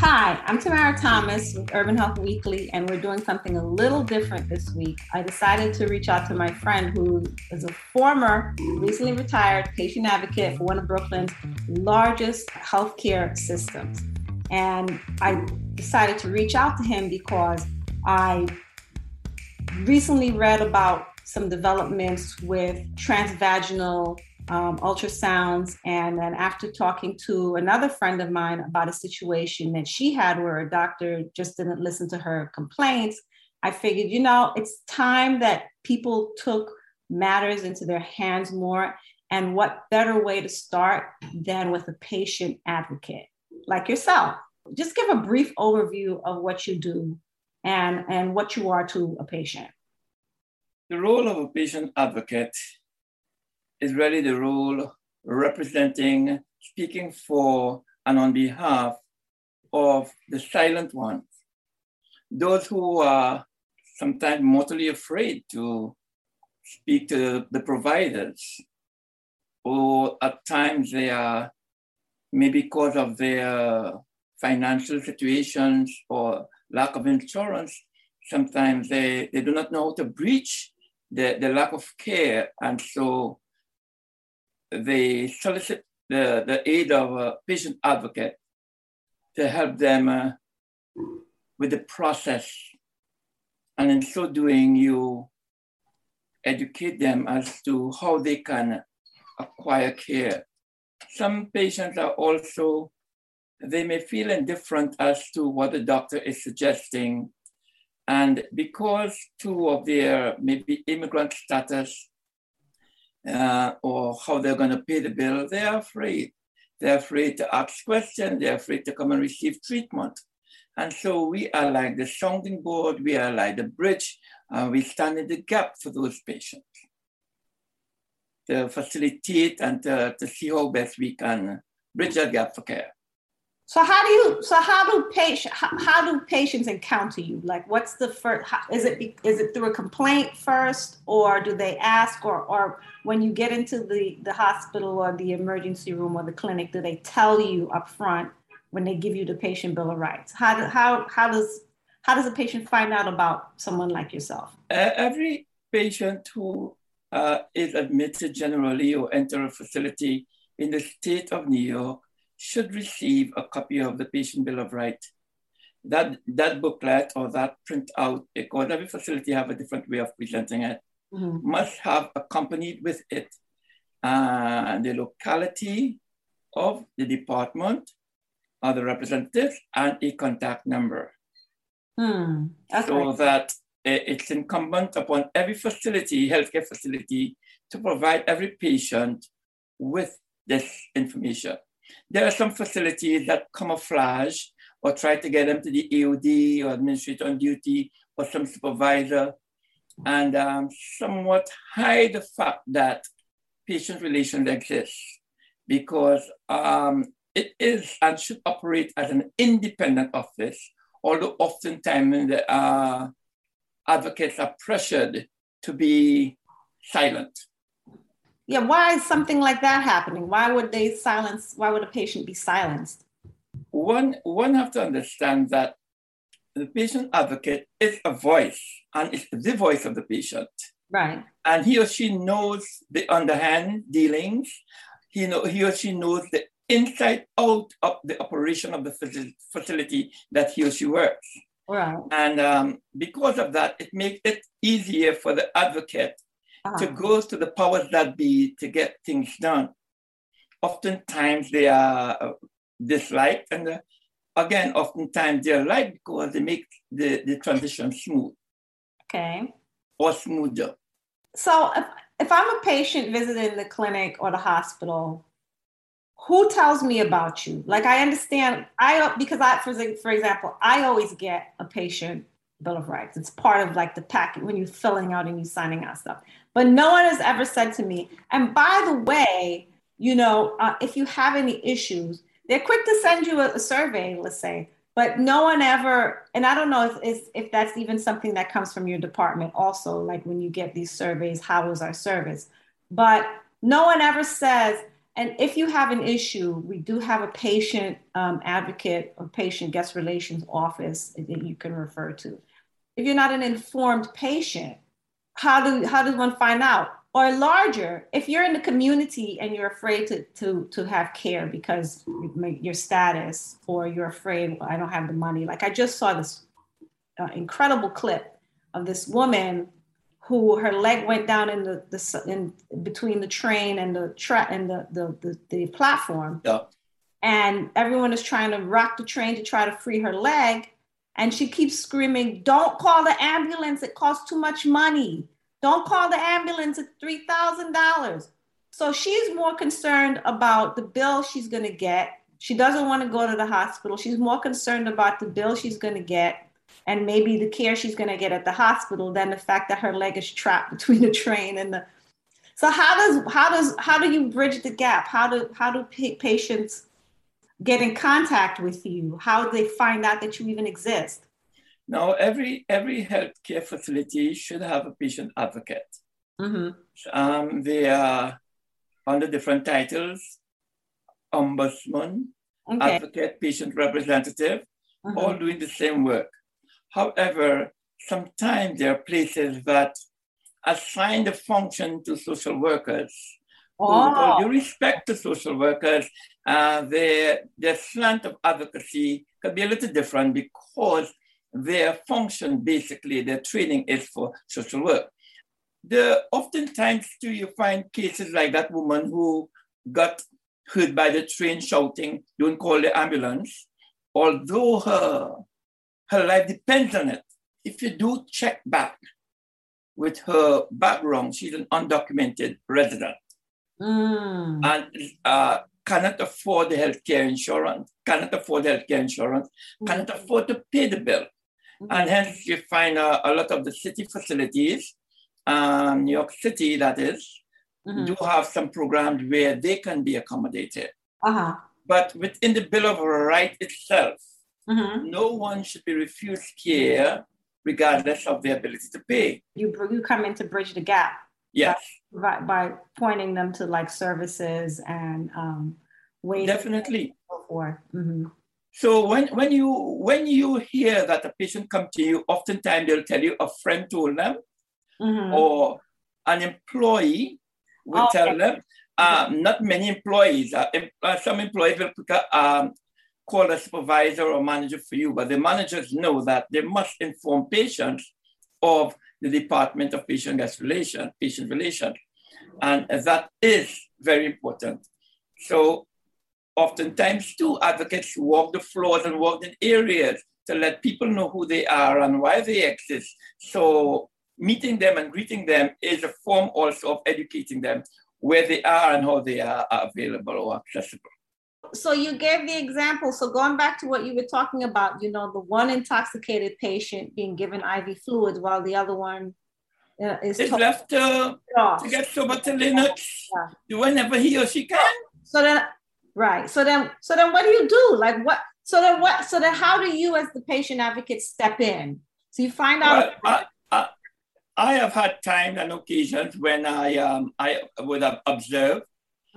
Hi, I'm Tamara Thomas with Urban Health Weekly, and we're doing something a little different this week. I decided to reach out to my friend who is a former, recently retired patient advocate for one of Brooklyn's largest healthcare systems. And I decided to reach out to him because I recently read about some developments with transvaginal um, ultrasounds. And then after talking to another friend of mine about a situation that she had where a doctor just didn't listen to her complaints, I figured, you know, it's time that people took matters into their hands more. And what better way to start than with a patient advocate like yourself? Just give a brief overview of what you do and, and what you are to a patient. The role of a patient advocate is really the role representing, speaking for, and on behalf of the silent ones, those who are sometimes mortally afraid to speak to the providers, or at times they are, maybe because of their financial situations or lack of insurance, sometimes they, they do not know how to breach the, the lack of care. And so they solicit the, the aid of a patient advocate to help them uh, with the process. And in so doing, you educate them as to how they can acquire care. Some patients are also, they may feel indifferent as to what the doctor is suggesting. And because two of their maybe immigrant status uh, or how they're going to pay the bill, they're afraid. They're afraid to ask questions. They're afraid to come and receive treatment. And so we are like the sounding board. We are like the bridge. Uh, we stand in the gap for those patients to facilitate and to, to see how best we can bridge that gap for care. So how do you? So how do patient? How, how do patients encounter you? Like, what's the first? How, is it is it through a complaint first, or do they ask, or or when you get into the the hospital or the emergency room or the clinic, do they tell you up front when they give you the patient bill of rights? How do, how how does how does a patient find out about someone like yourself? Every patient who uh, is admitted generally or enter a facility in the state of New York should receive a copy of the Patient Bill of Rights. That, that booklet or that printout, because every facility have a different way of presenting it, mm-hmm. must have accompanied with it uh, the locality of the department, or the representatives, and a contact number. Hmm. So that it's incumbent upon every facility, healthcare facility, to provide every patient with this information. There are some facilities that camouflage or try to get them to the AOD or administrator on duty or some supervisor and um, somewhat hide the fact that patient relations exists because um, it is and should operate as an independent office, although oftentimes the uh, advocates are pressured to be silent. Yeah, why is something like that happening? Why would they silence? Why would a patient be silenced? One, one have to understand that the patient advocate is a voice and it's the voice of the patient. Right. And he or she knows the underhand dealings. He, know, he or she knows the inside out of the operation of the facility that he or she works. Right. And um, because of that, it makes it easier for the advocate. To go to the powers that be to get things done. Oftentimes they are uh, disliked, and uh, again, oftentimes they're liked because they make the, the transition smooth. Okay. Or smoother. So if, if I'm a patient visiting the clinic or the hospital, who tells me about you? Like I understand, I because I for, for example, I always get a patient bill of rights. It's part of like the packet when you're filling out and you're signing out stuff. But no one has ever said to me, and by the way, you know, uh, if you have any issues, they're quick to send you a, a, survey, let's say. But no one ever, and I don't know if, if, that's even something that comes from your department also, like when you get these surveys, how was our service? But no one ever says, and if you have an issue, we do have a patient um, advocate or patient guest relations office that you can refer to. If you're not an informed patient, how do how does one find out? Or larger, if you're in the community and you're afraid to to to have care because your status, or you're afraid well, I don't have the money. Like I just saw this uh, incredible clip of this woman who her leg went down in the, the in between the train and the track and the, the the, the platform. Yeah. And everyone is trying to rock the train to try to free her leg and she keeps screaming, Don't call the ambulance. It costs too much money. Don't call the ambulance. It's $3,000. So she's more concerned about the bill she's going to get. She doesn't want to go to the hospital. She's more concerned about the bill she's going to get and maybe the care she's going to get at the hospital than the fact that her leg is trapped between the train and the so how does how does how do you bridge the gap how do how do patients get in contact with you? How do they find out that you even exist? Now, every every healthcare facility should have a patient advocate. Mm-hmm. Um, they are under different titles: ombudsman, okay. advocate, patient representative, mm-hmm. all doing the same work. However, sometimes there are places that assign the function to social workers. Oh. With all due respect to social workers, uh, their, their slant of advocacy could be a little different because their function, basically, their training is for social work. The oftentimes too, you find cases like that woman who got hurt by the train shouting, "Don't call the ambulance," although her her life depends on it. If you do check back with her background, she's an undocumented resident, mm. and uh, cannot afford the healthcare insurance, cannot afford healthcare insurance, mm-hmm. cannot afford to pay the bill. Mm-hmm. And hence you find uh, a lot of the city facilities, um, New York City that is, mm-hmm. do have some programs where they can be accommodated. Uh-huh. But within the Bill of Rights itself, mm-hmm. no one should be refused care regardless of their ability to pay. You, you come in to bridge the gap. Yes. By, by pointing them to like services and um, ways. Definitely. So mm-hmm. So when, when you when you hear that a patient come to you, oftentimes they'll tell you a friend told them, mm-hmm. or an employee will oh, tell okay. them. Um, not many employees. Uh, uh, some employees will um, call a supervisor or manager for you, but the managers know that they must inform patients of the Department of Patient Guest Relations, Patient Relations. And that is very important. So oftentimes too, advocates walk the floors and walk in areas to let people know who they are and why they exist. So meeting them and greeting them is a form also of educating them where they are and how they are available or accessible so you gave the example so going back to what you were talking about you know the one intoxicated patient being given iv fluids while the other one uh, is It's left to, off. to get sober to Linux Yeah. whenever he or she can. So then, right. So then, so then, what do you do? Like what? So then, what? So then, how do you, as the patient advocate, step in? So you find out. Well, I, I, I have had times and occasions when I um I would have observed,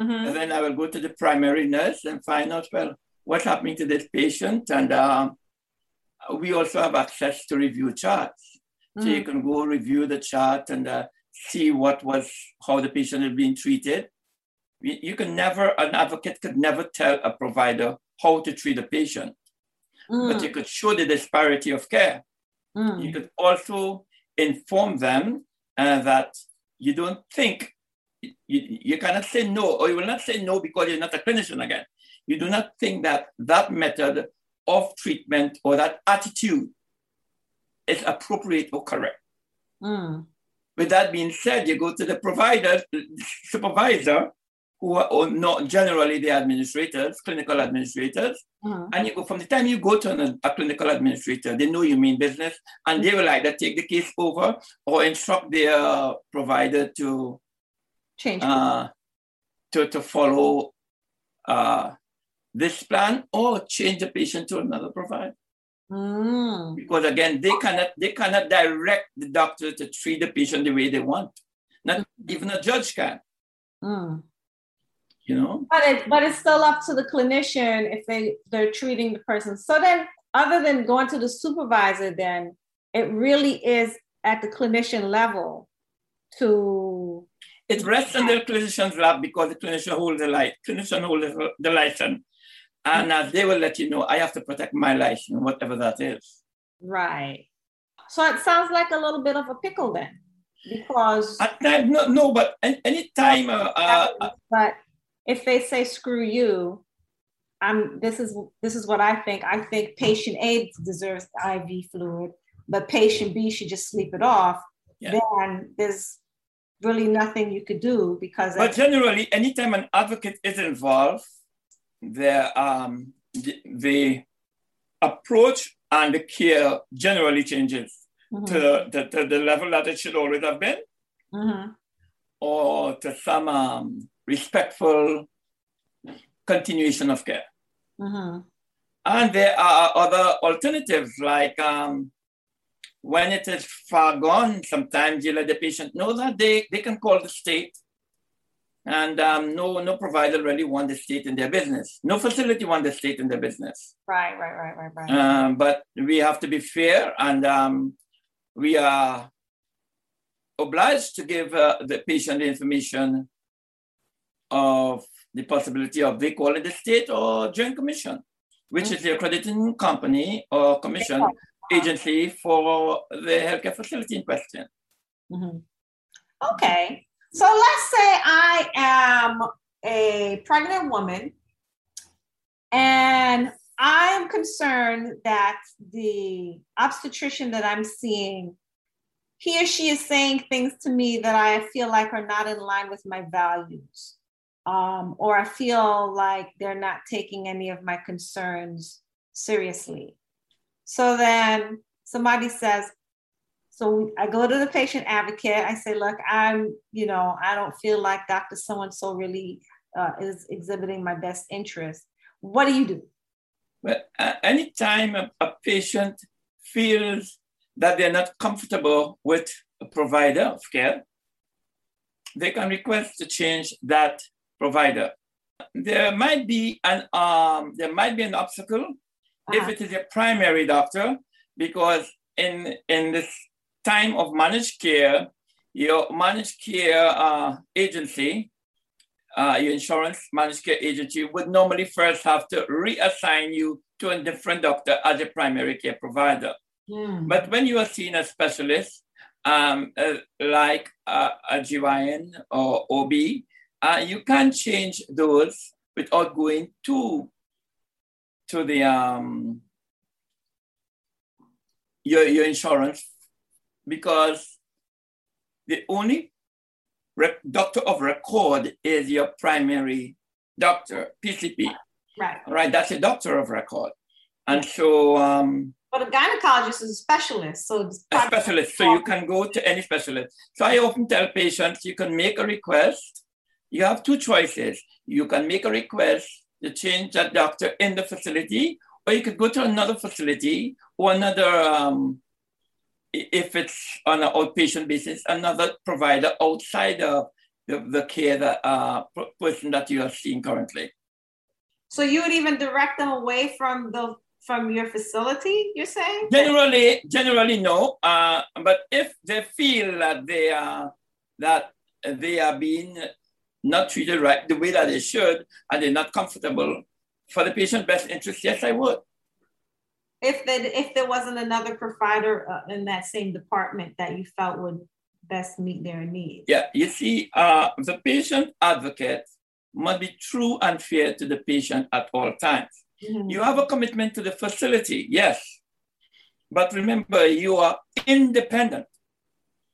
Mhm. and then I will go to the primary nurse and find out well what's happening to this patient, and um, we also have access to review charts, so you can go review the chart and uh, see what was how the patient is being treated. You you can never an advocate could never tell a provider how to treat a patient, Mm, but you could show the disparity of care. mm, You could also inform them uh, that you don't think, you, you cannot say no, or you will not say no because you're not a clinician again. You do not think that that method of treatment or that attitude is appropriate or correct. mm, With that being said, you go to the provider, supervisor, who are or not generally the administrators, clinical administrators, mhm. and you go from the time you go to an, a clinical administrator, they know you mean business, and they will either take the case over or instruct their provider to Change. uh, to, to follow uh, this plan or change the patient to another provider. Mm, Because again, they cannot they cannot direct the doctor to treat the patient the way they want. Not even a judge can, mm. you know. But it, but it's still up to the clinician if they they're treating the person. So then, other than going to the supervisor, then it really is at the clinician level to. It rests on the clinician's lap because the clinician holds the light, clinician holds the, the license. And uh, they will let you know, I have to protect my license, whatever that is. Right. So it sounds like a little bit of a pickle then, because. At times, no, no, but any time. uh, uh, but if they say screw you, I'm. This is this is what I think. I think patient A deserves IV fluid, but patient B should just sleep it off. Yeah. Then there's really nothing you could do because but generally, anytime an advocate is involved, the, um, the, the approach and the care generally changes Mhm, to, the, to the level that it should always have been. mhm, or to some um, respectful continuation of care. mhm, And there are other alternatives, like um, when it is far gone, sometimes you let the patient know that they, they can call the state. And um, no, no provider really want the state in their business. No facility want the state in their business. Right, right, right, right, right. Um, but we have to be fair and um, we are obliged to give uh, the patient the information of the possibility of they call it the state or joint commission, which is the accrediting company or commission agency for the healthcare facility in question. Mhm. Okay. So let's say I am a pregnant woman and I'm concerned that the obstetrician that I'm seeing, he or she is saying things to me that I feel like are not in line with my values. Um, or I feel like they're not taking any of my concerns seriously. So then somebody says, so I go to the patient advocate. I say, look, I'm, you know, I don't feel like Dr. So and so really uh, is exhibiting my best interest. What do you do? Well, uh, anytime a, a patient feels that they're not comfortable with a provider of care, they can request to change that provider. There might be an um, there might be an obstacle if Uh-huh. it is a primary doctor, because in in this time of managed care, your managed care uh, agency, uh, your insurance managed care agency would normally first have to reassign you to a different doctor as a primary care provider. Hmm. But when you are seen as specialist, um, uh, like uh, a GYN or OB, uh, you can change those without going to to the um, your your insurance because the only rec- doctor of record is your primary doctor, PCP. Right. Right, that's a doctor of record. And so um, But a gynecologist is a specialist, so a specialist. So you can go to any specialist. So I often tell patients you can make a request. You have two choices. You can make a request to change that doctor in the facility, or you could go to another facility or another, um, if it's on an outpatient basis, another provider outside of the, the care that uh, person that you are seeing currently. So you would even direct them away from the from your facility, you're saying? Generally, generally no. Uh, but if they feel that they are that they are being not treated right the way that they should, and they're not comfortable for the patient best interest, yes, I would. If that if there wasn't another provider uh, in that same department that you felt would best meet their needs. Yeah, you see, uh, the patient advocate must be true and fair to the patient at all times. Mm-hmm. You have a commitment to the facility, yes. But remember, you are independent,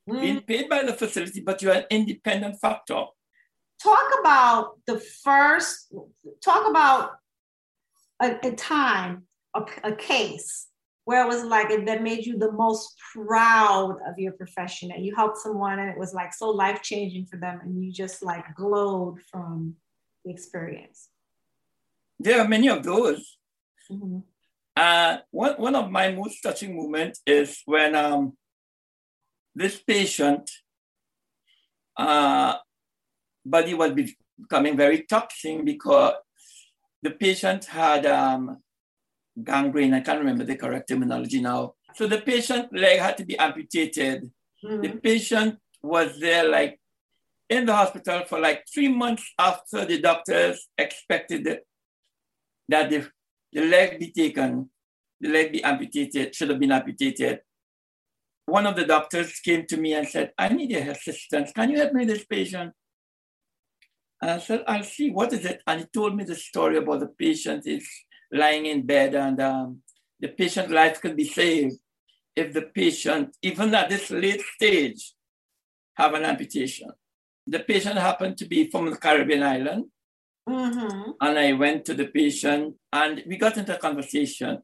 mm-hmm. being paid by the facility, but you're an independent factor. Talk about the first, talk about a, a time, a, a case where it was like it, that made you the most proud of your profession and you helped someone and it was like so life changing for them and you just like glowed from the experience? There are many of those. Mm-hmm. Uh, one, one of my most touching moments is when um, this patient uh, body was becoming very toxic because the patient had um, gangrene. I can't remember the correct terminology now. So the patient leg had to be amputated. Mm-hmm. The patient was there like in the hospital for like three months after the doctors expected that the, the leg be taken, the leg be amputated, should have been amputated. One of the doctors came to me and said, I need your assistance. Can you help me with this patient? And I said, I'll see, what is it? And he told me the story about the patient is lying in bed and um, the patient life can be saved if the patient, even at this late stage, have an amputation the patient happened to be from the Caribbean island. Mm-hmm. And I went to the patient and we got into a conversation.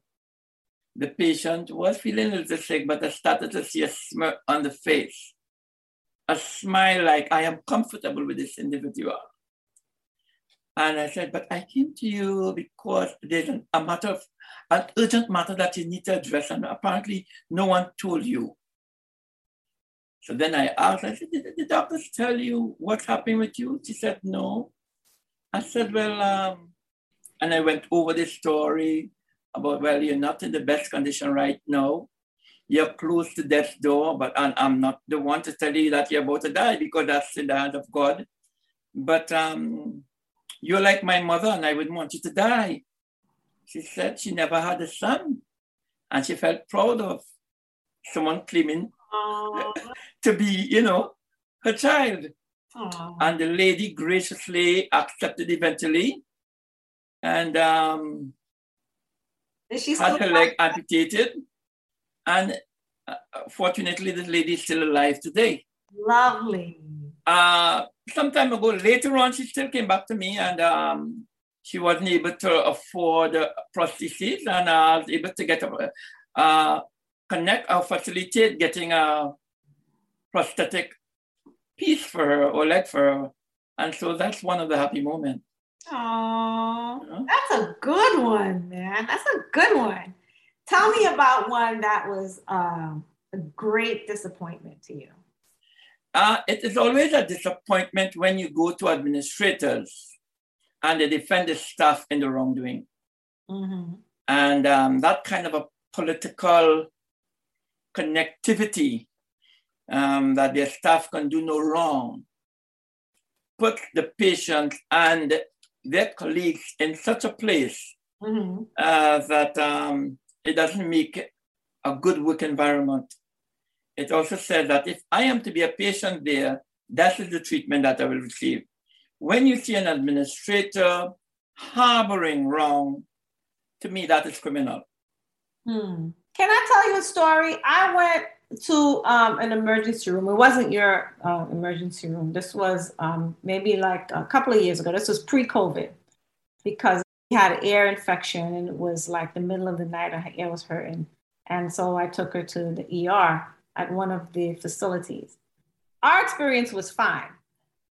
The patient was feeling a little sick, but I started to see a smirk on the face, a smile like, I am comfortable with this individual. And I said, but I came to you because there's an, a matter of, an urgent matter that you need to address, and apparently no one told you. So then I asked, I said, did the doctors tell you what's happening with you? She said, no. I said, well, um, and I went over the story about, well, you're not in the best condition right now. You're close to death's door, but and I'm not the one to tell you that you're about to die because that's in the hand of God. But um, you're like my mother, and I wouldn't want you to die. She said she never had a son, and she felt proud of someone claiming to be, you know, her child. Aww. And the lady graciously accepted eventually and um, had her leg amputated. And uh, fortunately, this lady is still alive today. Lovely. Uh, some time ago, later on, she still came back to me and um, she wasn't able to afford prosthesis and I was able to get a, uh, connect or facilitate getting a prosthetic piece for her or leg for her. And so that's one of the happy moments. Oh, that's a good one, man. That's a good one. Tell me about one that was um, a great disappointment to you. Uh, it is always a disappointment when you go to administrators and they defend the staff in the wrongdoing. Mm-hmm. And um, that kind of a political connectivity um, that their staff can do no wrong, put the patients and their colleagues in such a place mm-hmm. uh, that um, it doesn't make a good work environment. It also says that if I am to be a patient there, that is the treatment that I will receive. When you see an administrator harboring wrong, to me, that is criminal. Hmm. Can I tell you a story? I went to um, an emergency room. It wasn't your uh, emergency room. This was um, maybe like a couple of years ago. This was pre-COVID because he had an ear infection and it was like the middle of the night. Her ear was hurting, And so I took her to the ER at one of the facilities. Our experience was fine,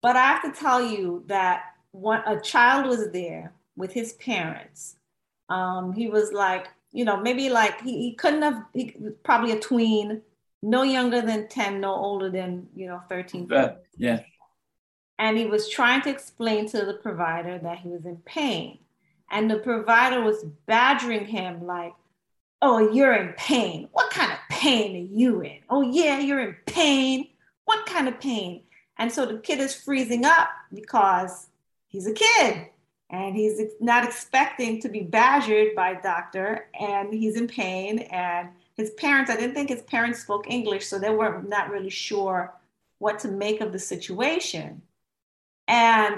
but I have to tell you that when a child was there with his parents, um, he was like, you know, maybe like he, he couldn't have, he, probably a tween, no younger than 10, no older than, you know, 13. But, yeah. And he was trying to explain to the provider that he was in pain. And the provider was badgering him like, oh, you're in pain. What kind of pain are you in? Oh, yeah, you're in pain. What kind of pain? And so the kid is freezing up because he's a kid and he's not expecting to be badgered by a doctor and he's in pain and his parents i didn't think his parents spoke english so they were not not really sure what to make of the situation and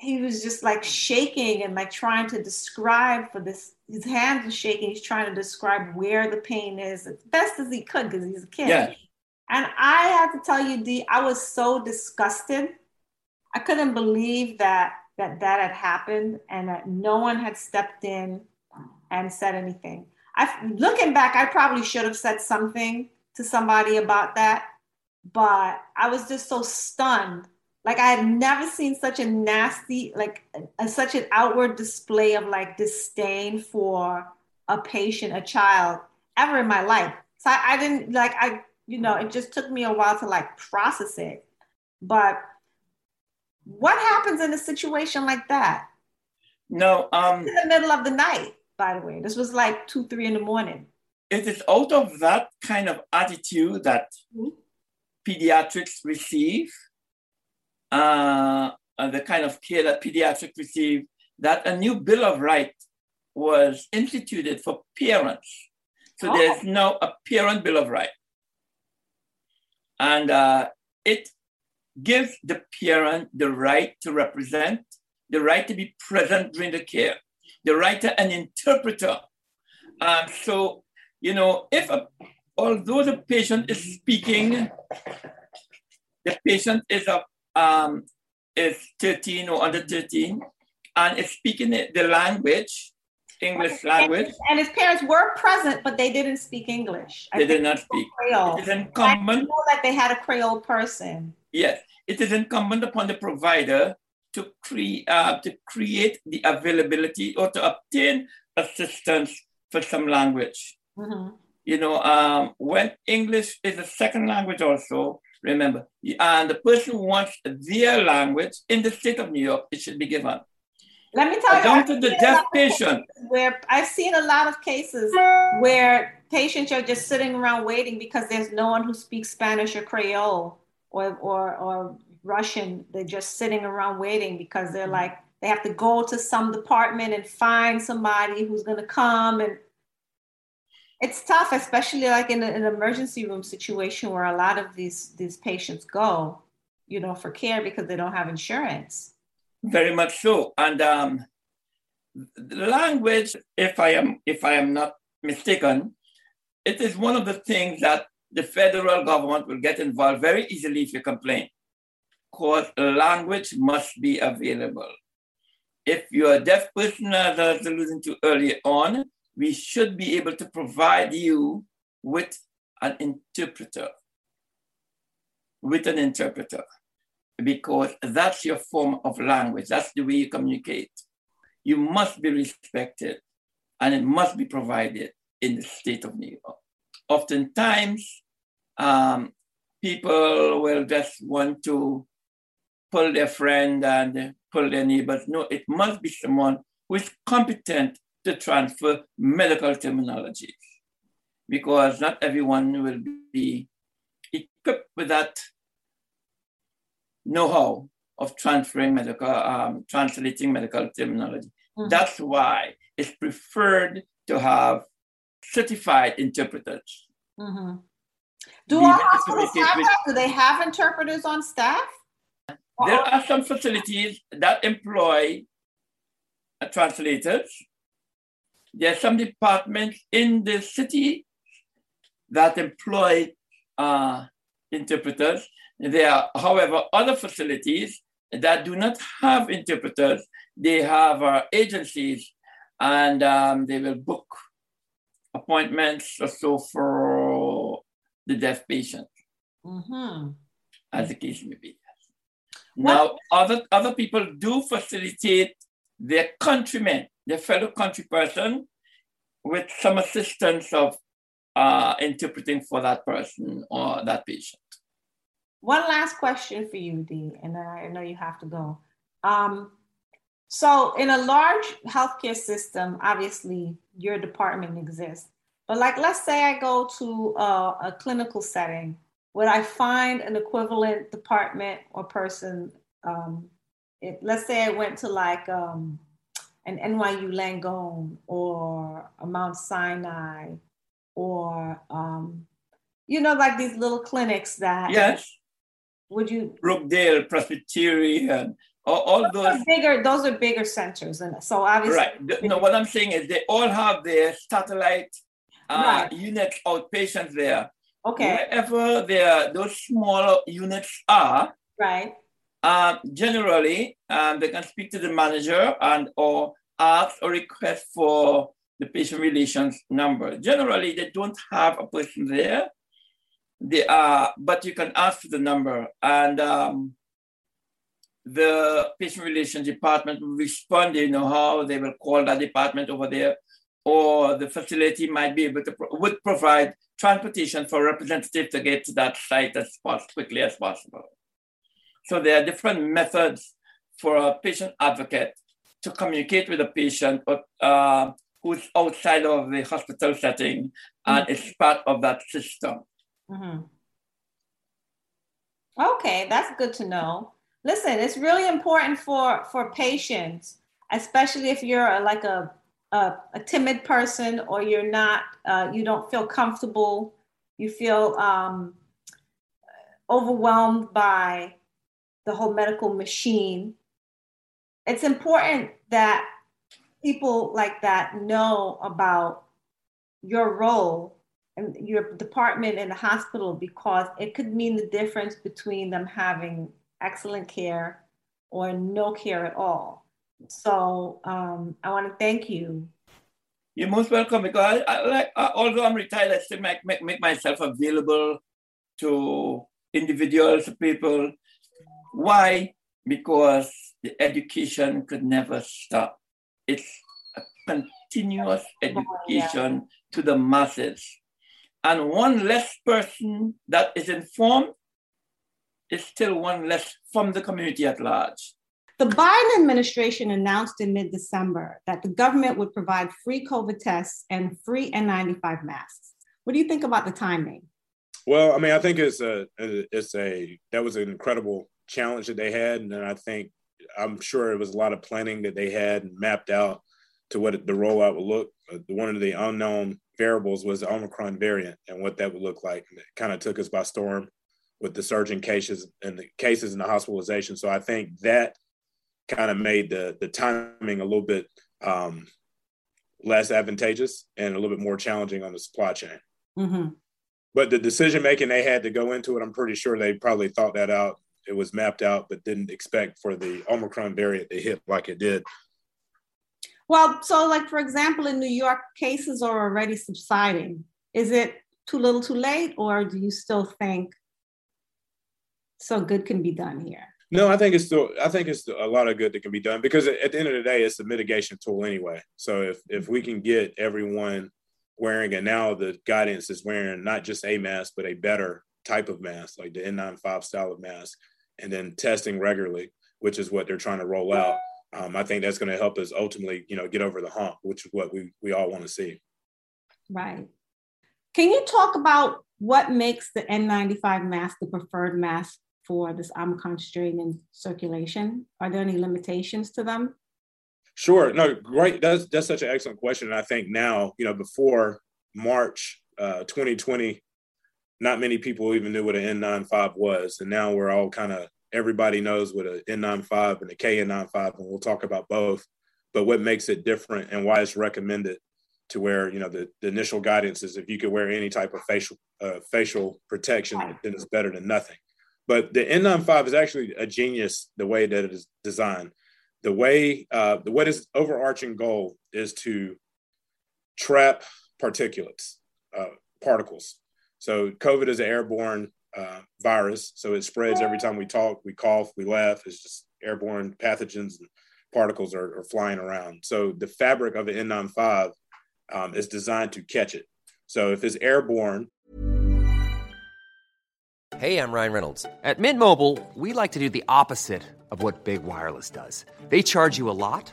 he was just like shaking and like trying to describe for this his hands are shaking he's trying to describe where the pain is as best as he could because he's a kid yeah. and i have to tell you d i was so disgusted i couldn't believe that that that had happened and that no one had stepped in and said anything. I looking back, I probably should have said something to somebody about that, but I was just so stunned. Like I had never seen such a nasty, like a, such an outward display of like disdain for a patient, a child, ever in my life. So I, I didn't like I, you know, it just took me a while to like process it. But what happens in a situation like that? No, um, in the middle of the night, by the way. This was like two, three in the morning. Is It is out of that kind of attitude that mm-hmm. pediatrics receive, uh, the kind of care that pediatrics receive, that a new Bill of Rights was instituted for parents. So oh. there's now a parent Bill of Rights. And uh, it gives the parent the right to represent, the right to be present during the care, the right to an interpreter. Um, so, you know, if a, although the patient is speaking, the patient is a um, is 13 or under 13 and is speaking the language, English language. And his parents were present, but they didn't speak English. They did not speak. Creole. It is incumbent. I know that they had a Creole person. Yes, it is incumbent upon the provider to, cre- uh, to create the availability or to obtain assistance for some language. Mm-hmm. You know, um, when English is a second language, also remember, and the person who wants their language in the state of New York, it should be given. Let me tell Down you, to the deaf patient. Where I've seen a lot of cases where patients are just sitting around waiting because there's no one who speaks Spanish or Creole or, or, or Russian, they're just sitting around waiting because they're mm-hmm. like, they have to go to some department and find somebody who's going to come. And it's tough, especially like in, an emergency room situation where a lot of these, these patients go, you know, for care because they don't have insurance. Very much so. And um, the language, if I am, if I am not mistaken, it is one of the things that the federal government will get involved very easily if you complain, because language must be available. If you're a deaf person, as I was alluding to earlier on, we should be able to provide you with an interpreter, with an interpreter, because that's your form of language. That's the way you communicate. You must be respected and it must be provided in the state of New York oftentimes um, people will just want to pull their friend and pull their neighbors. No, it must be someone who is competent to transfer medical terminology because not everyone will be equipped with that know-how of transferring medical, um, translating medical terminology. Mm-hmm. That's why it's preferred to have certified interpreters. Mm-hmm. Do all hospitals have that? Do they have interpreters on staff? There are some facilities that employ translators. There are some departments in the city that employ uh, interpreters. There are, however, other facilities that do not have interpreters. They have uh, agencies and um, they will book appointments or so for the deaf patient, Mm-hmm. as the case may be. Now, other, other people do facilitate their countrymen, their fellow country person, with some assistance of uh, interpreting for that person or that patient. One last question for you, Dee, and I know you have to go. Um, so, in a large healthcare system, obviously your department exists. But, like, let's say I go to a, a clinical setting, would I find an equivalent department or person? Um, it, let's say I went to like um, an NYU Langone or a Mount Sinai or, um, you know, like these little clinics that. Yes. Would you? Brookdale, Presbyterian, all, all those, those are bigger. Those are bigger centers, and so obviously. Right. No, what I'm saying is they all have their satellite uh, right. units, outpatients there. Okay. Wherever there those smaller units are. Right. Um, generally, um, they can speak to the manager and or ask or request for the patient relations number. Generally, they don't have a person there. They are, but you can ask for the number, and um, the patient relations department will respond. You know how they will call that department over there, or the facility might be able to would provide transportation for representative to get to that site as fast quickly as possible. So there are different methods for a patient advocate to communicate with a patient but, uh, who's outside of the hospital setting and mm-hmm. is part of that system. Mm-hmm. Okay, that's good to know. Listen, it's really important for for patients, especially if you're like a a, a timid person or you're not, uh, you don't feel comfortable, you feel um, overwhelmed by the whole medical machine. It's important that people like that know about your role and your department in the hospital because it could mean the difference between them having excellent care or no care at all. So um, I want to thank you. You're most welcome because I, I like uh, although I'm retired, I still make, make make myself available to individuals, people. Why? Because the education could never stop. It's a continuous education oh, yeah. to the masses. And one less person that is informed is still one less from the community at large. The Biden administration announced in mid December that the government would provide free COVID tests and free N95 masks. What do you think about the timing? Well, I mean, I think it's a it's a that was an incredible challenge that they had, and I think I'm sure it was a lot of planning that they had mapped out to what the rollout would look. Uh, one of the unknown variables was the Omicron variant and what that would look like. And it kind of took us by storm with the surging cases and the cases and the hospitalization. So I think that kind of made the the timing a little bit um, less advantageous and a little bit more challenging on the supply chain. Mm-hmm. But the decision making they had to go into it, I'm pretty sure they probably thought that out. It was mapped out, but didn't expect for the Omicron variant to hit like it did. Well, so like for example, in New York, cases are already subsiding. Is it too little, too late, or do you still think so good can be done here? No, I think it's still. I think it's a lot of good that can be done because at the end of the day, it's a mitigation tool anyway. So if if we can get everyone wearing, and now the guidance is wearing not just a mask but a better type of mask, like the N95 style of mask, and then testing regularly, which is what they're trying to roll out. Um, I think that's going to help us ultimately, you know, get over the hump, which is what we we all want to see. Right. Can you talk about what makes the N95 mask the preferred mask for this Omicron strain in circulation? Are there any limitations to them? Sure. No, great. That's that's such an excellent question. And I think now, you know, before March uh, 2020, not many people even knew what an N95 was, and now we're all kind of everybody knows what an N95 and a KN95, and we'll talk about both. But what makes it different and why it's recommended to wear, you know, the, the initial guidance is if you could wear any type of facial uh, facial protection, then it's better than nothing. But the N95 is actually a genius the way that it is designed. The way, uh, the what is overarching goal is to trap particulates, uh, particles. So COVID is an airborne uh, virus, so it spreads every time we talk, we cough, we laugh. It's just airborne pathogens and particles are, are flying around. So the fabric of the N95 um, is designed to catch it. So if it's airborne. Hey, I'm Ryan Reynolds. At Mint Mobile, we like to do the opposite of what Big Wireless does. They charge you a lot,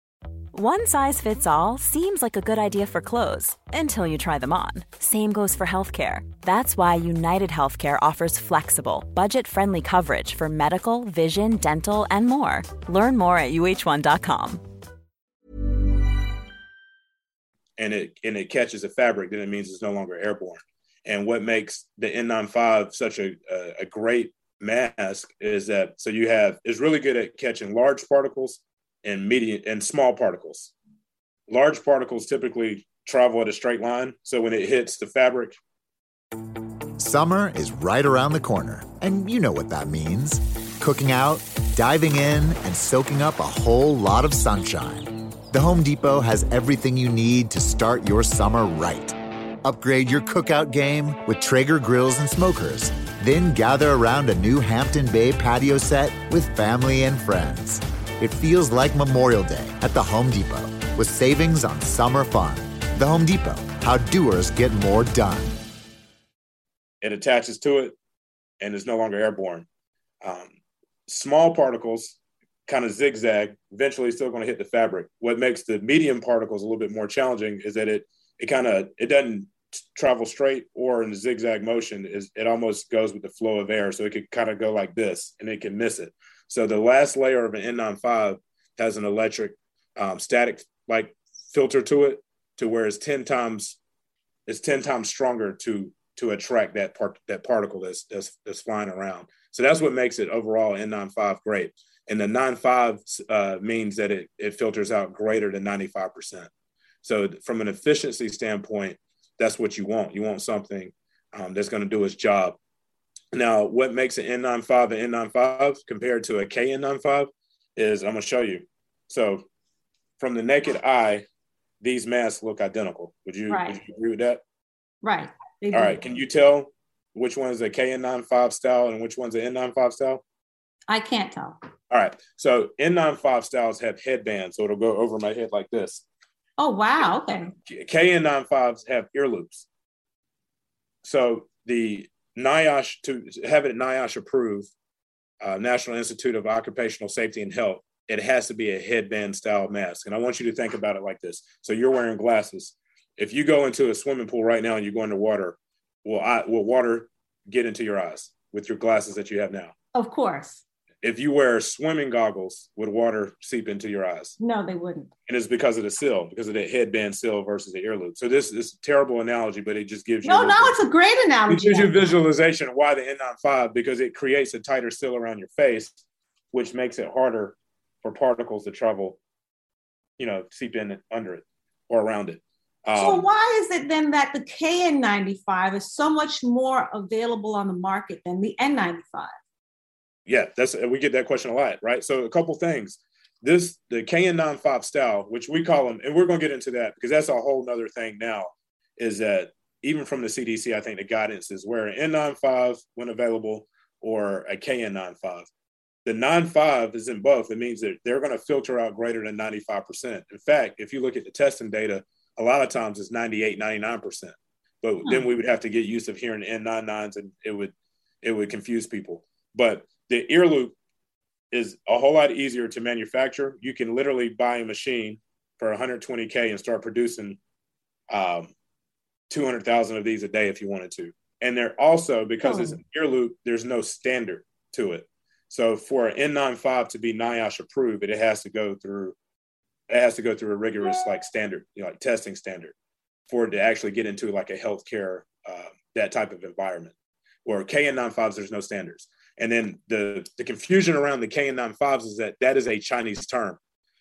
One size fits all seems like a good idea for clothes until you try them on. Same goes for healthcare. That's why United Healthcare offers flexible, budget friendly coverage for medical, vision, dental, and more. Learn more at uh1.com. And it and it catches a fabric, then it means it's no longer airborne. And what makes the N95 such a, a, a great mask is that so you have is really good at catching large particles and medium and small particles. Large particles typically travel at a straight line, so when it hits the fabric, Summer is right around the corner, and you know what that means. Cooking out, diving in, and soaking up a whole lot of sunshine. The Home Depot has everything you need to start your summer right. Upgrade your cookout game with Traeger grills and smokers. Then gather around a new Hampton Bay patio set with family and friends. It feels like Memorial Day at the Home Depot with savings on summer fun. The Home Depot, how doers get more done. it attaches to it and is no longer airborne. Um, small particles kind of zigzag, eventually still going to hit the fabric. What makes the medium particles a little bit more challenging is that it it kind of it doesn't travel straight or in a zigzag motion is it almost goes with the flow of air so it could kind of go like this and it can miss it so the last layer of an n95 has an electric um, static like filter to it to where it's 10 times it's 10 times stronger to to attract that part that particle that's that's, that's flying around so that's what makes it overall n95 great and the 95 uh, means that it, it filters out greater than 95% so from an efficiency standpoint that's what you want. You want something um, that's going to do its job. Now, what makes an N95 an N95 compared to a KN95 is I'm going to show you. So, from the naked eye, these masks look identical. Would you, Right. would you agree with that? Right. All right. Can you tell which one's a KN95 style and which one's an N95 style? I can't tell. All right. So N95 styles have headbands, so it'll go over my head like this. Oh wow. Okay. KN95s have ear loops. So the NIOSH to have it NIOSH approved, uh, National Institute of Occupational Safety and Health, it has to be a headband style mask. And I want you to think about it like this. So you're wearing glasses. If you go into a swimming pool right now and you go into water, will I, will water get into your eyes with your glasses that you have now? Of course. If you wear swimming goggles, would water seep into your eyes? No, they wouldn't. and it's because of the seal, because of the headband seal versus the ear loop. So this is a terrible analogy, but it just gives you No, no, it's a great analogy. it gives you visualization of why the N95 because it creates a tighter seal around your face, which makes it harder for particles to travel, you know, seep in under it or around it. So Um, why is it then that the KN95 is so much more available on the market than the N95? Yeah, that's we get that question a lot, right? So a couple things. This the KN95 style, which we call them, and we're going to get into that because that's a whole nother thing now. Is that even from the CDC, I think the guidance is wear an N95 when available or a KN95. The 95 is in both. It means that they're going to filter out greater than 95%. In fact, if you look at the testing data, a lot of times it's 98, 99%. But hmm. then we would have to get used of hearing N99s and it would it would confuse people. But the ear loop is a whole lot easier to manufacture. You can literally buy a machine for 120k and start producing um, 200,000 of these a day if you wanted to. And they're also because it's an ear loop, there's no standard to it. So for an N95 to be NIOSH approved, it has to go through it has to go through a rigorous like standard, you know, like testing standard for it to actually get into like a healthcare uh, that type of environment. Or KN95s, there's no standards. And then the the confusion around the KN95s is that that is a Chinese term.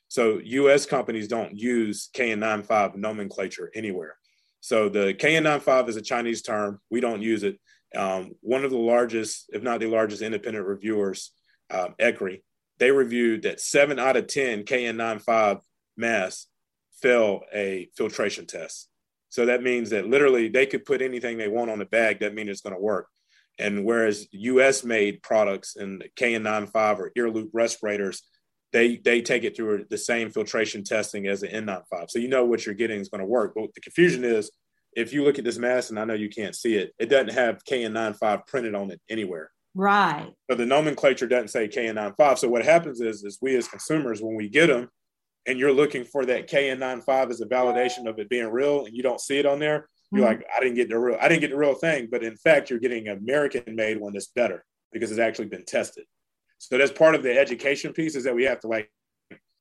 So U.S. companies don't use KN95 nomenclature anywhere. So the KN95 is a Chinese term. We don't use it. Um, one of the largest, if not the largest, independent reviewers, um, ECRI, they reviewed that seven out of 10 KN95 masks fail a filtration test. So that means that literally they could put anything they want on the bag. That means it's going to work. And whereas US made products and KN95 or ear loop respirators, they they take it through the same filtration testing as the N95. So you know what you're getting is going to work. But the confusion is if you look at this mask, and I know you can't see it, it doesn't have KN95 printed on it anywhere. Right. So the nomenclature doesn't say KN95. So what happens is, is we as consumers, when we get them, and you're looking for that KN95 as a validation of it being real, and you don't see it on there, you're mm-hmm. like, I didn't get the real, I didn't get the real thing. But in fact, you're getting an American-made one that's better because it's actually been tested. So that's part of the education piece is that we have to like,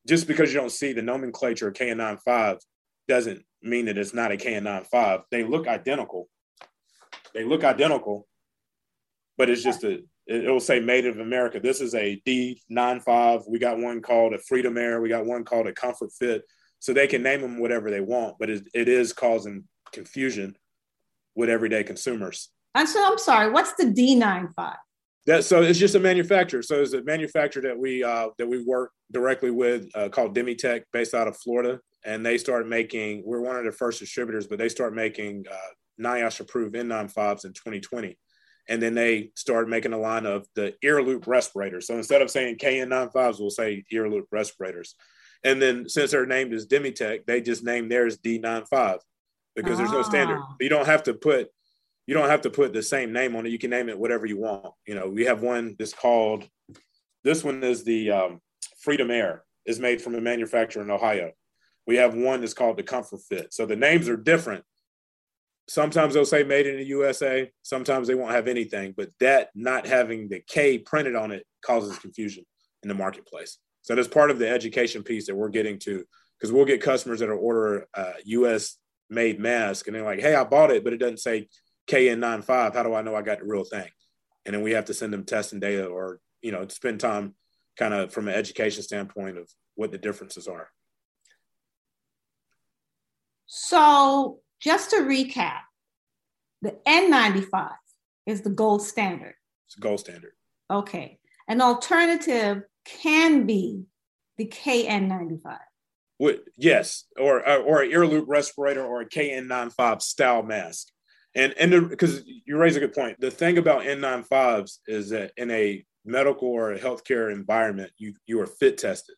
just because you don't see the nomenclature of KN95 doesn't mean that it's not a KN95. They look identical. They look identical, but it's just a, it will say Made of America. This is a D95. We got one called a Freedom Air. We got one called a Comfort Fit. So they can name them whatever they want, but it, it is causing confusion with everyday consumers. And so I'm sorry, what's the D95? That so it's just a manufacturer. So it's a manufacturer that we uh, that we work directly with uh, called DemeTECH, based out of Florida, and they started making. We're one of the first distributors, but they started making uh, NIOSH approved N95s in 2020, and then they started making a line of the ear loop respirators. So instead of saying KN95s, we'll say ear loop respirators. And then since their name is DemeTECH, they just named theirs D95 because there's no standard. Ah. You don't have to put you don't have to put the same name on it. You can name it whatever you want. You know, we have one that's called, this one is the um, Freedom Air, is made from a manufacturer in Ohio. We have one that's called the Comfort Fit. So the names are different. Sometimes they'll say made in the USA, sometimes they won't have anything, but that not having the K printed on it causes confusion in the marketplace. So that's part of the education piece that we're getting to, because we'll get customers that are order a US made mask and they're like, hey, I bought it, but it doesn't say KN95, how do I know I got the real thing? And then we have to send them testing data or, you know, spend time kind of from an education standpoint of what the differences are. So just to recap, the N95 is the gold standard. It's the gold standard. Okay. An alternative can be the KN95. What, yes, or uh, or an ear loop respirator or a KN95 style mask. And and because you raise a good point, the thing about N95s is that in a medical or a healthcare environment, you you are fit tested.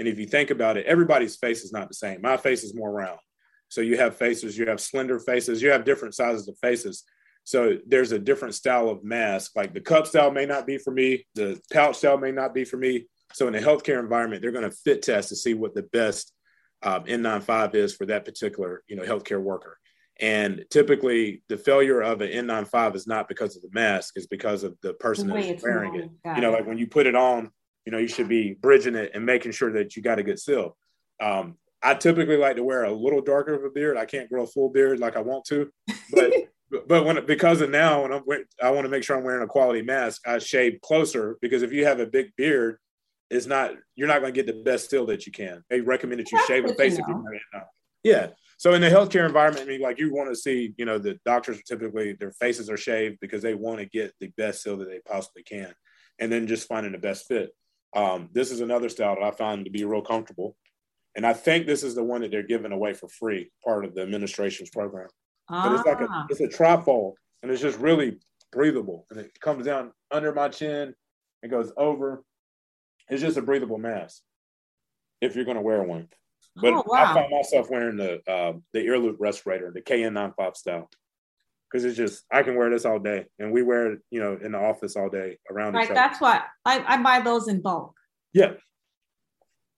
And if you think about it, everybody's face is not the same. My face is more round. So you have faces, you have slender faces, you have different sizes of faces. So there's a different style of mask. Like the cup style may not be for me, the pouch style may not be for me. So in a healthcare environment, they're going to fit test to see what the best um, N95 is for that particular, you know, healthcare worker. And typically, the failure of an N95 is not because of the mask; it's because of the person the that's wearing it. Got you know, it. like when you put it on, you know, you should be bridging it and making sure that you got a good seal. Um, I typically like to wear a little darker of a beard. I can't grow a full beard like I want to, but but when because of now, when I'm I want to make sure I'm wearing a quality mask, I shave closer because if you have a big beard, it's not you're not going to get the best seal that you can. They recommend that you That's shave a face if you Yeah. So in the healthcare environment, I mean, like you want to see, you know, the doctors are typically their faces are shaved because they want to get the best seal that they possibly can, and then just finding the best fit. Um, this is another style that I find to be real comfortable, and I think this is the one that they're giving away for free, part of the administration's program. Ah. But it's like a ah. it's a trifold, and it's just really breathable, and it comes down under my chin, it goes over. It's just a breathable mask if you're going to wear one. But oh, wow. I found myself wearing the uh, the ear loop respirator, the KN95 style, because it's just I can wear this all day, and we wear it, you know, in the office all day around. Right, that's why I, I buy those in bulk. Yeah.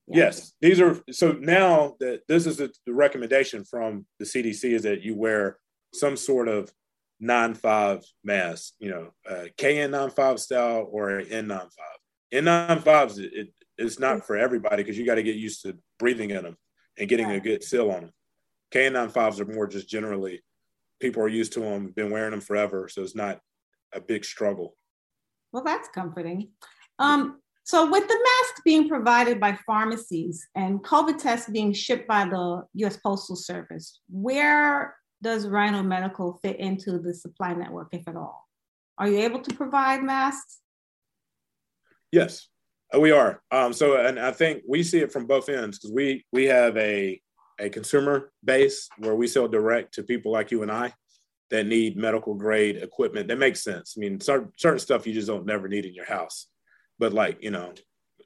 yeah. Yes, these are so now that this is the, the recommendation from the CDC is that you wear some sort of 9.5 mask, you know, uh, KN95 style or an N95. N95s, it, it's not for everybody because you got to get used to breathing in them and getting a good seal on them. KN95s are more just generally people are used to them, been wearing them forever, so it's not a big struggle. Well, that's comforting. Um, so, with the masks being provided by pharmacies and COVID tests being shipped by the US Postal Service, where does Rhino Medical fit into the supply network, if at all? Are you able to provide masks? Yes, uh, we are. Um, so, and I think we see it from both ends because we we have a a consumer base where we sell direct to people like you and I that need medical grade equipment that makes sense. I mean, certain, certain stuff you just don't never need in your house, but like you know,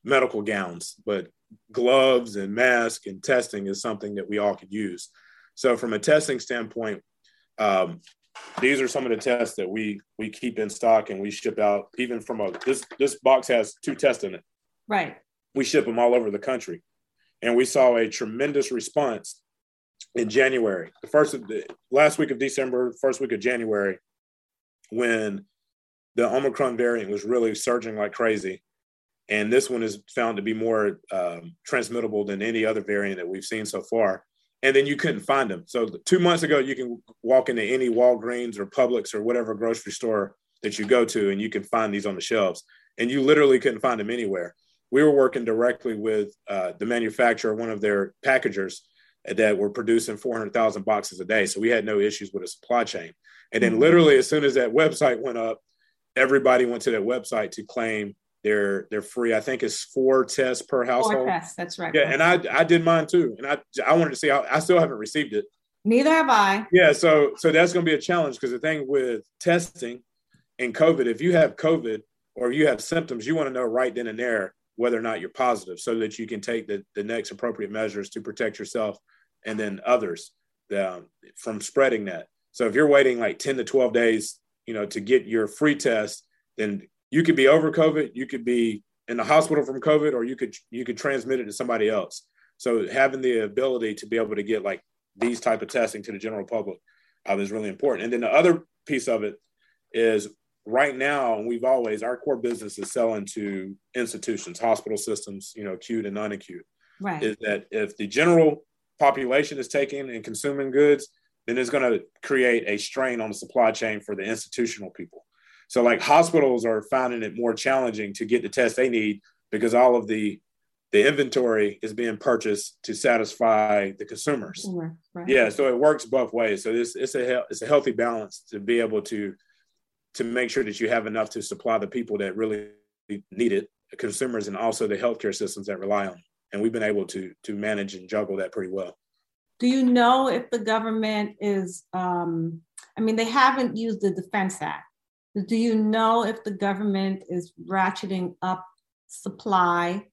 medical gowns, but gloves and mask and testing is something that we all could use. So, from a testing standpoint, um, these are some of the tests that we we keep in stock and we ship out. Even from a this this box has two tests in it. Right. We ship them all over the country, and we saw a tremendous response in January, the first of the last week of December, first week of January, when the Omicron variant was really surging like crazy. And this one is found to be more um, transmittable than any other variant that we've seen so far. And then you couldn't find them. So two months ago, you can walk into any Walgreens or Publix or whatever grocery store that you go to, and you can find these on the shelves. And you literally couldn't find them anywhere. We were working directly with uh, the manufacturer, one of their packagers, that were producing 400,000 boxes a day. So we had no issues with a supply chain. And then mm-hmm. literally as soon as that website went up, everybody went to that website to claim their their free. I think it's four tests per household. Four tests, that's right. Yeah, and I I did mine too, and I I wanted to see how I still haven't received it. Neither have I. Yeah, so so that's going to be a challenge because the thing with testing and COVID, if you have COVID or you have symptoms, you want to know right then and there whether or not you're positive, so that you can take the the next appropriate measures to protect yourself and then others um, from spreading that. So if you're waiting like 10 to 12 days, you know, to get your free test, then you could be over COVID, you could be in the hospital from COVID, or you could you could transmit it to somebody else. So having the ability to be able to get like these type of testing to the general public uh, is really important. And then the other piece of it is right now, and we've always our core business is selling to institutions, hospital systems, you know, acute and non-acute. Right. Is that if the general population is taking and consuming goods, then it's going to create a strain on the supply chain for the institutional people. So, like hospitals are finding it more challenging to get the tests they need because all of the the inventory is being purchased to satisfy the consumers. Right. Yeah, so it works both ways. So this it's a it's a healthy balance to be able to to make sure that you have enough to supply the people that really need it, the consumers, and also the healthcare systems that rely on and we've been able to to manage and juggle that pretty well. Do you know if the government is? Um, I mean, they haven't used the Defense Act. Do you know if the government is ratcheting up supply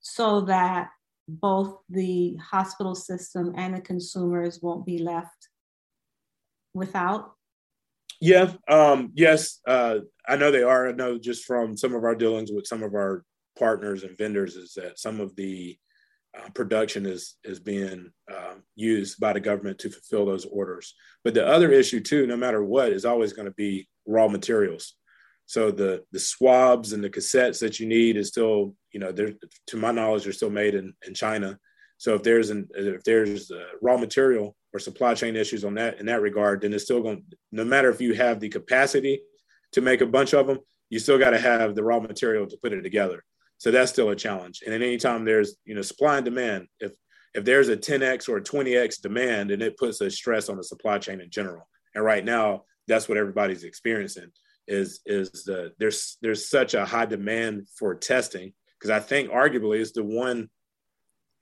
so that both the hospital system and the consumers won't be left without? Yeah, um, yes, uh, I know they are. I know just from some of our dealings with some of our partners and vendors is that some of the uh, production is is being uh, used by the government to fulfill those orders. But the other issue too, no matter what, is always going to be raw materials. So the the swabs and the cassettes that you need is still, you know, they're to my knowledge, they're still made in, in China. So if there's an if there's uh, raw material or supply chain issues on that in that regard, then it's still going. No matter if you have the capacity to make a bunch of them, you still got to have the raw material to put it together. So that's still a challenge. And at any time there's, you know, supply and demand, if if there's a 10x or a 20x demand, and it puts a stress on the supply chain in general. And right now, that's what everybody's experiencing is is the there's there's such a high demand for testing because I think arguably it's the one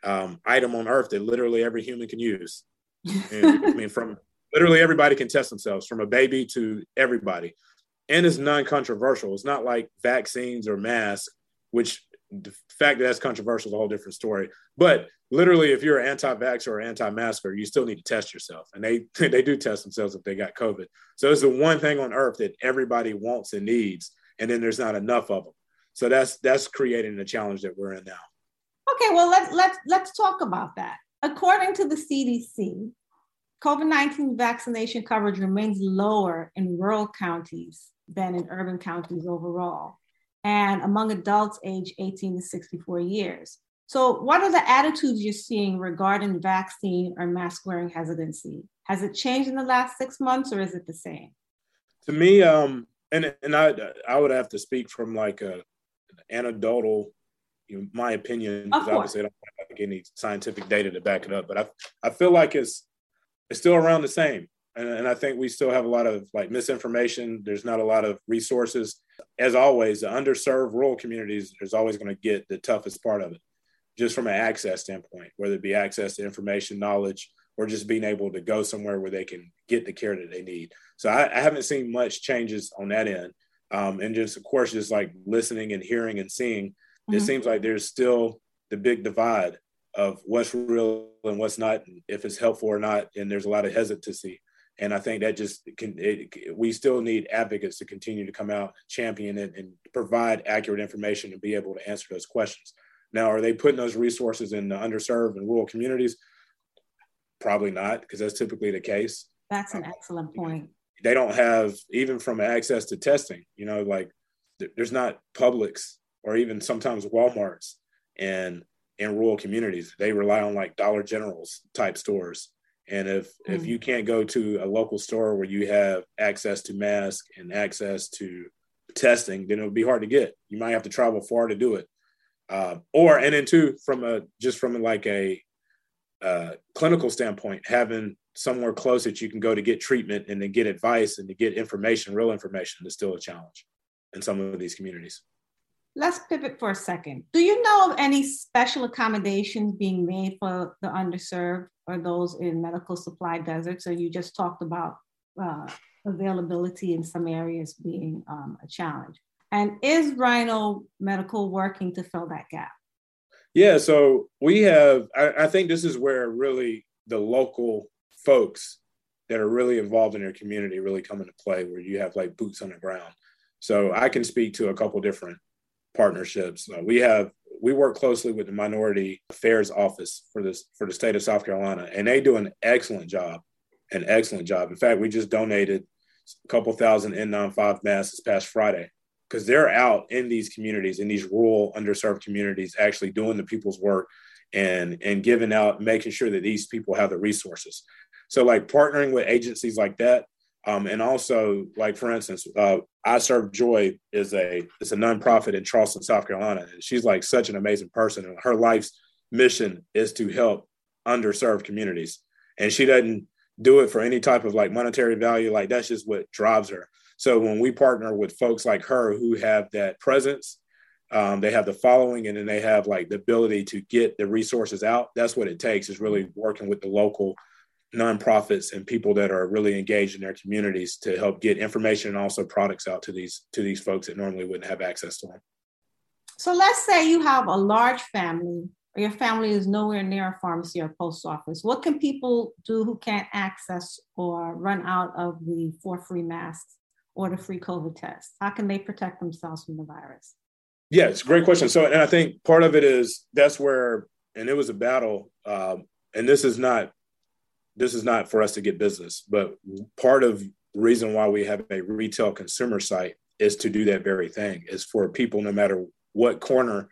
um, item on earth that literally every human can use. And, I mean, from literally everybody can test themselves, from a baby to everybody, and it's non-controversial. It's not like vaccines or masks, which the fact that that's controversial is a whole different story. But literally, if you're an anti-vaxxer or anti-masker, you still need to test yourself, and they they do test themselves if they got COVID. So it's the one thing on earth that everybody wants and needs, and then there's not enough of them. So that's that's creating the challenge that we're in now. Okay, well let's let's let's talk about that. According to the CDC, COVID-19 vaccination coverage remains lower in rural counties than in urban counties overall and among adults age 18 to 64 years. So, what are the attitudes you're seeing regarding vaccine or mask wearing hesitancy? Has it changed in the last six months or is it the same? To me, um, and and I I would have to speak from like a anecdotal, you know, my opinion because obviously I don't have like any scientific data to back it up. But I I feel like it's it's still around the same, and, and I think we still have a lot of like misinformation. There's not a lot of resources. As always, the underserved rural communities is always going to get the toughest part of it, just from an access standpoint, whether it be access to information, knowledge, or just being able to go somewhere where they can get the care that they need. So I, I haven't seen much changes on that end. Um, and just of course, just like listening and hearing and seeing, mm-hmm. it seems like there's still the big divide of what's real and what's not, if it's helpful or not. And there's a lot of hesitancy. And I think that just can, it, we still need advocates to continue to come out, champion it, and provide accurate information and be able to answer those questions. Now, are they putting those resources in the underserved and rural communities? Probably not, because that's typically the case. That's an excellent point. They don't have even from access to testing. You know, like there's not Publix or even sometimes WalMarts and in rural communities. They rely on like Dollar Generals type stores. And if mm. if you can't go to a local store where you have access to mask and access to testing, then it would be hard to get. You might have to travel far to do it. Uh, or and then two, from a just from like a uh, clinical standpoint, having somewhere close that you can go to get treatment and then get advice and to get information, real information, is still a challenge in some of these communities. Let's pivot for a second. Do you know of any special accommodations being made for the underserved or those in medical supply deserts? Or you just talked about uh, availability in some areas being um, a challenge. And is Rhino Medical working to fill that gap? Yeah, so we have, I, I, think this is where really the local folks that are really involved in their community really come into play, where you have like boots on the ground. So I can speak to a couple different partnerships. Uh, we have we work closely with the Minority Affairs Office for this for the state of South Carolina, and they do an excellent job, an excellent job. In fact, we just donated a couple thousand N95 masks this past Friday because they're out in these communities, in these rural, underserved communities, actually doing the people's work and and giving out, making sure that these people have the resources. So, like partnering with agencies like that, um, and also like for instance, uh, I Serve Joy is a it's a nonprofit in Charleston, South Carolina, and she's like such an amazing person, and her life's mission is to help underserved communities, and she doesn't do it for any type of like monetary value. Like that's just what drives her. So when we partner with folks like her who have that presence, um, they have the following, and then they have like the ability to get the resources out. That's what it takes is really working with the local nonprofits and people that are really engaged in their communities to help get information and also products out to these to these folks that normally wouldn't have access to them. So let's say you have a large family or your family is nowhere near a pharmacy or post office. What can people do who can't access or run out of the four free masks or the free COVID test? How can they protect themselves from the virus? Yeah, it's a great question. So, and I think part of it is that's where, and it was a battle. Um, and this is not, this is not for us to get business, but part of reason why we have a retail consumer site is to do that very thing. Is for people, no matter what corner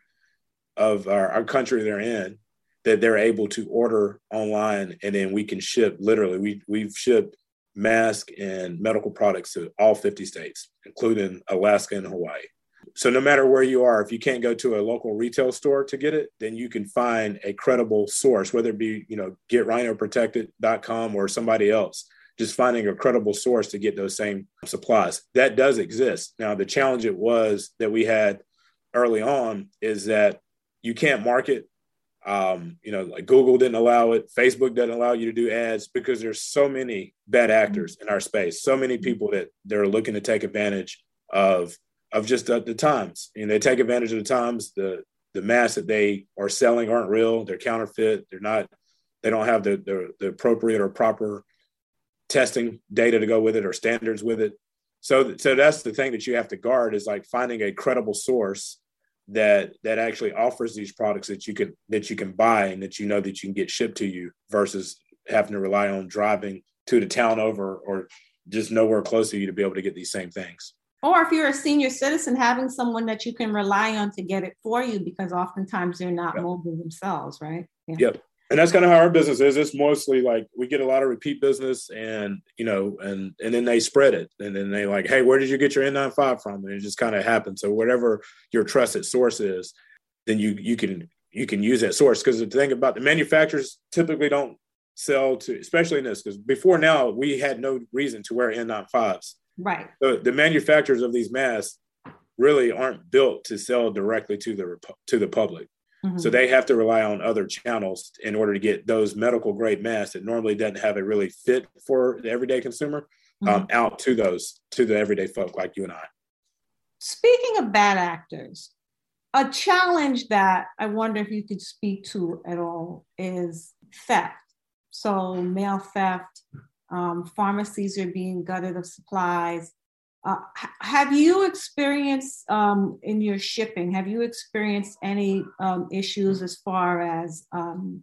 of our, our country they're in, that they're able to order online, and then we can ship. Literally, we we've shipped mask and medical products to all 50 states, including Alaska and Hawaii. So no matter where you are, if you can't go to a local retail store to get it, then you can find a credible source, whether it be, you know, getrhinoprotected.com or somebody else, just finding a credible source to get those same supplies. That does exist. Now, the challenge it was that we had early on is that you can't market um, you know, like Google didn't allow it, Facebook doesn't allow you to do ads because there's so many bad actors in our space, so many people that they're looking to take advantage of of just the, the times. And they take advantage of the times. The the masks that they are selling aren't real. They're counterfeit. They're not. They don't have the the, the appropriate or proper testing data to go with it or standards with it. So so that's the thing that you have to guard is like finding a credible source that that actually offers these products that you can that you can buy and that you know that you can get shipped to you versus having to rely on driving to the town over or just nowhere close to you to be able to get these same things. Or if you're a senior citizen, having someone that you can rely on to get it for you because oftentimes they're not yep. mobile themselves, right? Yeah. Yep. And that's kind of how our business is. It's mostly like we get a lot of repeat business, and you know, and and then they spread it, and then they like, hey, where did you get your N95 from? And it just kind of happens. So whatever your trusted source is, then you you can you can use that source because the thing about the manufacturers typically don't sell to, especially in this, because before now we had no reason to wear N95s. Right. So the manufacturers of these masks really aren't built to sell directly to the to the public. Mm-hmm. So they have to rely on other channels in order to get those medical grade masks that normally doesn't have a really fit for the everyday consumer um, mm-hmm. um, out to those to the everyday folk like you and I. Speaking of bad actors, a challenge that I wonder if you could speak to at all is theft. So mail theft, um, pharmacies are being gutted of supplies, uh, have you experienced um, in your shipping, have you experienced any um, issues as far as um,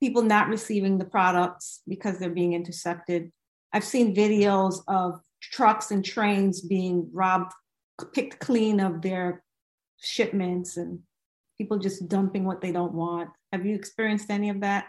people not receiving the products because they're being intercepted? I've seen videos of trucks and trains being robbed, picked clean of their shipments and people just dumping what they don't want. Have you experienced any of that?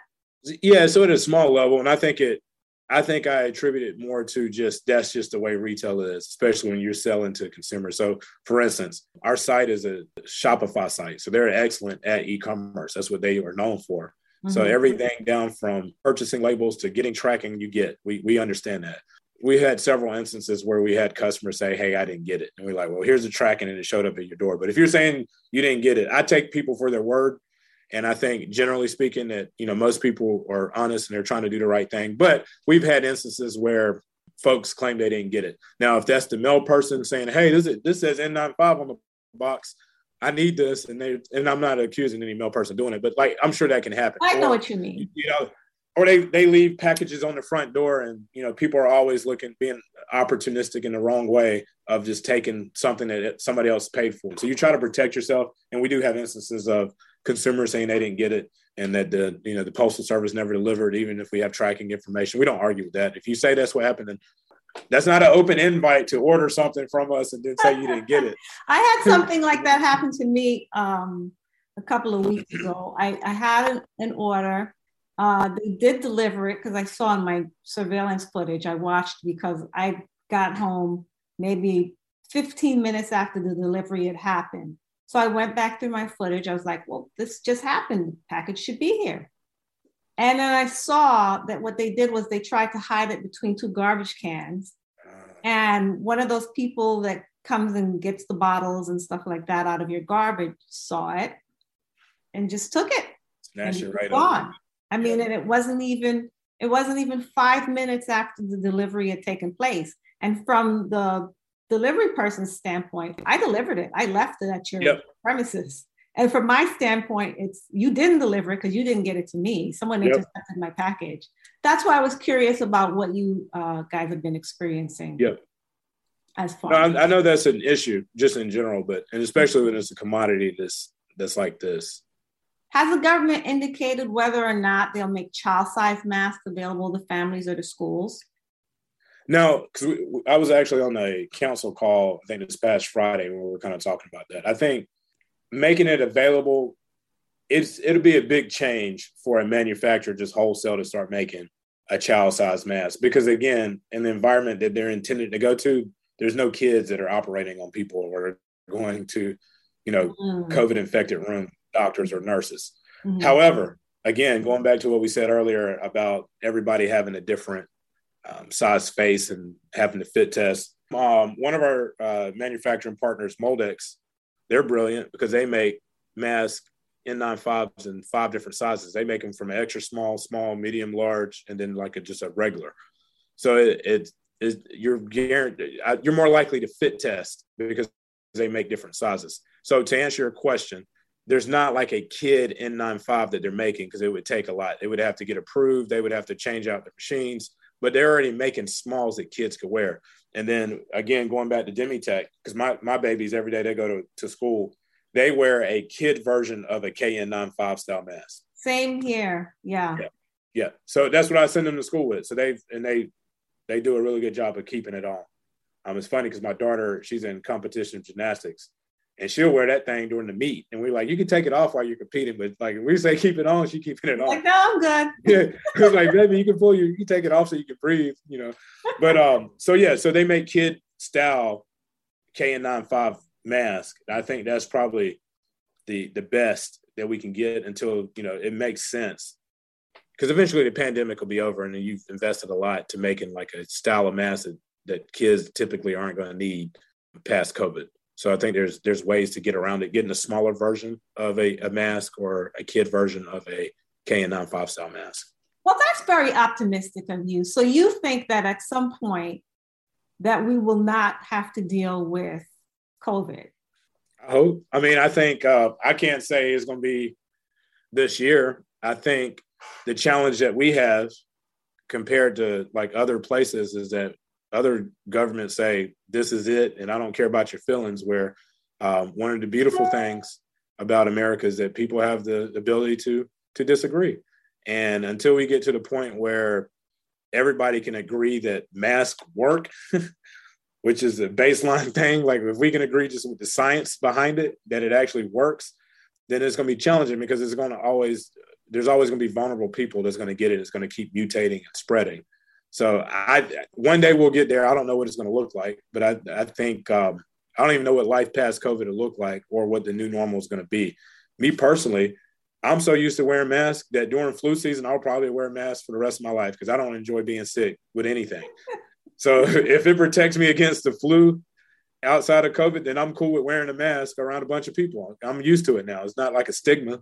Yeah, so at a small level, and I think it I think I attribute it more to just that's just the way retail is, especially when you're selling to consumers. So, for instance, our site is a Shopify site, so they're excellent at e-commerce. That's what they are known for. Mm-hmm. So everything down from purchasing labels to getting tracking, you get. We we understand that. We had several instances where we had customers say, "Hey, I didn't get it," and we're like, "Well, here's the tracking, and it showed up at your door." But if you're saying you didn't get it, I take people for their word and I think generally speaking that, you know, most people are honest and they're trying to do the right thing. But we've had instances where folks claim they didn't get it. Now, if that's the mail person saying, Hey, this is, this says N95 on the box. I need this. And they, and I'm not accusing any mail person doing it, but like, I'm sure that can happen. I know or, what you mean. You know, or they, they leave packages on the front door and, you know, people are always looking, being opportunistic in the wrong way of just taking something that somebody else paid for. So you try to protect yourself. And we do have instances of consumers saying they didn't get it and that the you know the postal service never delivered even if we have tracking information. We don't argue with that. If you say that's what happened then that's not an open invite to order something from us and then say you didn't get it. I had something like that happen to me um, a couple of weeks ago. I, I had an, an order. Uh, they did deliver it because i saw in my surveillance footage i watched because i got home maybe 15 minutes after the delivery had happened so I went back through my footage. I was like, well, this just happened. Package should be here. And then I saw that what they did was they tried to hide it between two garbage cans. And one of those people that comes and gets the bottles and stuff like that out of your garbage saw it and just took it. It right on. I mean, and it wasn't even it wasn't even five minutes after the delivery had taken place. And from the delivery person's standpoint, I delivered it. I left it at your yep. premises. And from my standpoint, it's you didn't deliver it because you didn't get it to me. Someone yep. intercepted my package. That's why I was curious about what you uh, guys have been experiencing. Yep. As far no, I, I, know that's an issue just in general, but and especially when it's a commodity that's that's like this. Has the government indicated whether or not they'll make child size masks available to families or to schools? No, because I was actually on a council call, I think this past Friday, when we were kind of talking about that. I think making it available, it's it'll be a big change for a manufacturer just wholesale to start making a child size mask because again, in the environment that they're intended to go to, there's no kids that are operating on people or going to, you know, mm. COVID infected room doctors or nurses. Mm-hmm. However, again, going back to what we said earlier about everybody having a different um, size space and having to fit test. Um, one of our uh, manufacturing partners, Moldex, they're brilliant because they make masks N95s in five different sizes. They make them from extra small, small, medium, large, and then like a, just a regular. So it, it is you're guaranteed you're more likely to fit test because they make different sizes. So to answer your question, there's not like a kid N95 that they're making because it would take a lot. They would have to get approved. They would have to change out the machines but they're already making smalls that kids could wear. And then again, going back to DemeTECH, because my, my babies every day they go to, to school, they wear a kid version of a KN95 style mask. Same here. Yeah. yeah. Yeah. So that's what I send them to school with. So they've, and they they do a really good job of keeping it on. Um, it's funny because my daughter, she's in competition gymnastics, and she'll wear that thing during the meet. And we're like, you can take it off while you're competing, but like we say keep it on, she keeping it on. Like, no, I'm good. yeah, it's like baby, you can pull your, you can take it off so you can breathe, you know. But um, so yeah, so they make kid style KN95 mask. I think that's probably the the best that we can get until you know it makes sense. Because eventually the pandemic will be over, and you've invested a lot to making like a style of mask that, that kids typically aren't going to need past COVID. So I think there's there's ways to get around it, getting a smaller version of a, a mask or a kid version of a KN95 style mask. Well, that's very optimistic of you. So you think that at some point that we will not have to deal with COVID? I hope. I mean, I think uh, I can't say it's going to be this year. I think the challenge that we have compared to like other places is that other governments say this is it and i don't care about your feelings where um, one of the beautiful things about america is that people have the ability to to disagree. And until we get to the point where everybody can agree that masks work which is a baseline thing like if we can agree just with the science behind it that it actually works then it's going to be challenging because it's going to always there's always going to be vulnerable people that's going to get it it's going to keep mutating and spreading so I one day we'll get there. I don't know what it's going to look like, but I I think um, I don't even know what life past COVID will look like or what the new normal is going to be. Me personally, I'm so used to wearing masks that during flu season I'll probably wear masks for the rest of my life because I don't enjoy being sick with anything. so if it protects me against the flu outside of COVID, then I'm cool with wearing a mask around a bunch of people. I'm used to it now. It's not like a stigma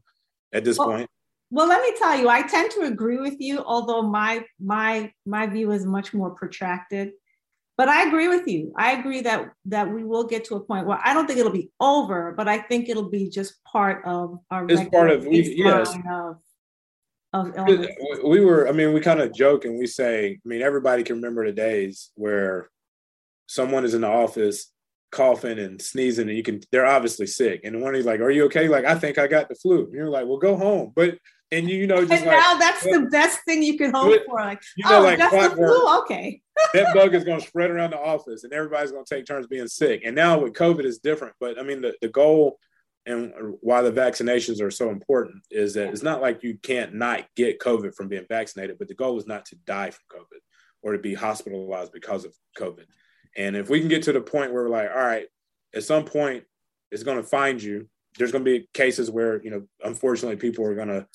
at this well, point. Well, let me tell you, I tend to agree with you, although my my my view is much more protracted. But I agree with you. I agree that that we will get to a point where I don't think it'll be over, but I think it'll be just part of our. It's part of we, yes. Of, of uh, we were. I mean, we kind of joke and we say. I mean, everybody can remember the days where someone is in the office coughing and sneezing and you can they're obviously sick and one of you like are you okay like i think i got the flu and you're like well go home but and you know, just and like, now that's the best thing you can hope for. Like, you know, oh, like just the flu, okay. that bug is going to spread around the office, and everybody's going to take turns being sick. And now with COVID is different, but I mean, the, the goal and why the vaccinations are so important is that it's not like you can't not get COVID from being vaccinated, but the goal is not to die from COVID or to be hospitalized because of COVID. And if we can get to the point where we're like, all right, at some point, it's going to find you. There's going to be cases where, you know, unfortunately, people are going to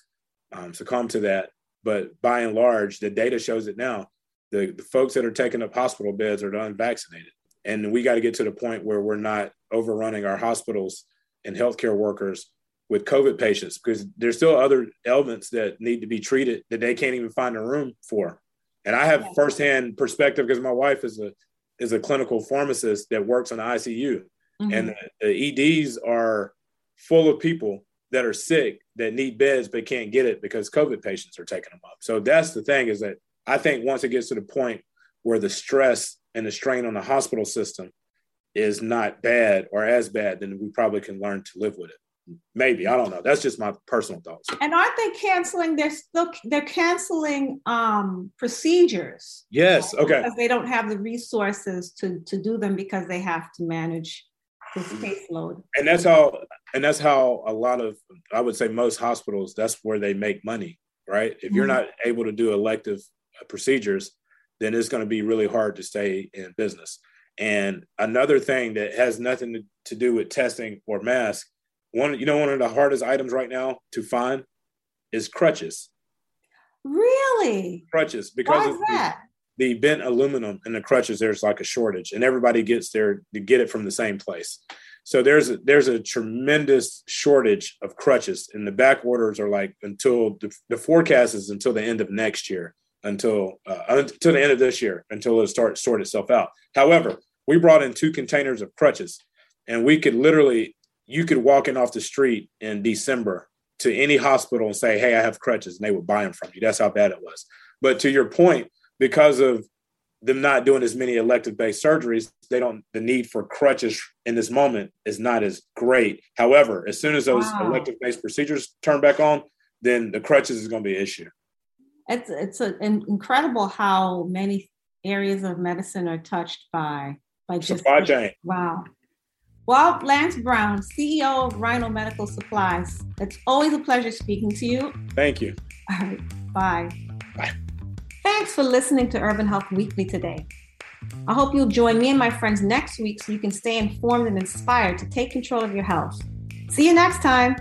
um, succumb to that. But by and large, the data shows it now. The, the folks that are taking up hospital beds are unvaccinated. And we got to get to the point where we're not overrunning our hospitals and healthcare workers with COVID patients because there's still other ailments that need to be treated that they can't even find a room for. And I have firsthand perspective because my wife is a is a clinical pharmacist that works on the ICU, mm-hmm. and the, the EDs are full of people that are sick that need beds but can't get it because COVID patients are taking them up. So that's the thing is that I think once it gets to the point where the stress and the strain on the hospital system is not bad or as bad, then we probably can learn to live with it. Maybe I don't know. That's just my personal thoughts. And aren't they canceling? They're still they're canceling um, procedures. Yes. Okay. Because they don't have the resources to to do them because they have to manage his caseload. And that's how and that's how a lot of I would say most hospitals that's where they make money, right? If you're mm-hmm. not able to do elective uh, procedures, then it's going to be really hard to stay in business. And another thing that has nothing to, do with testing or mask, one you know one of the hardest items right now to find is crutches. Really? Crutches because Why is that? the bent aluminum and the crutches, there's like a shortage, and everybody gets there to get it from the same place. So there's a, there's a tremendous shortage of crutches, and the back orders are like until the, the forecast is until the end of next year, until uh, until the end of this year, until it starts sort itself out. However, we brought in two containers of crutches, and we could literally you could walk in off the street in December to any hospital and say, "Hey, I have crutches," and they would buy them from you. That's how bad it was. But to your point, because of them not doing as many elective based surgeries, they don't the need for crutches in this moment is not as great. However, as soon as those wow. elective based procedures turn back on, then the crutches is going to be an issue. It's it's a, incredible how many areas of medicine are touched by by just supply chain. Wow. Well, Lance Brown, CEO of Rhino Medical Supplies, it's always a pleasure speaking to you. Thank you. All right, bye. Bye. Thanks for listening to Urban Health Weekly today. I hope you'll join me and my friends next week so you can stay informed and inspired to take control of your health. See you next time.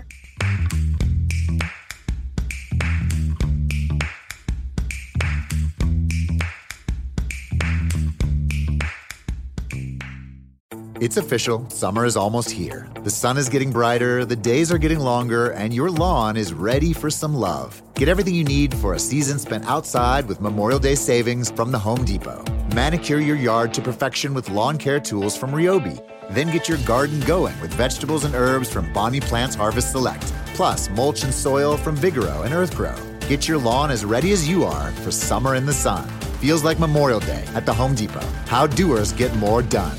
It's official, summer is almost here. The sun is getting brighter, the days are getting longer, and your lawn is ready for some love. Get everything you need for a season spent outside with Memorial Day savings from the Home Depot. Manicure your yard to perfection with lawn care tools from Ryobi. Then get your garden going with vegetables and herbs from Bonnie Plants Harvest Select. Plus, mulch and soil from Vigoro and Earthgro. Get your lawn as ready as you are for summer in the sun. Feels like Memorial Day at the Home Depot. How doers get more done.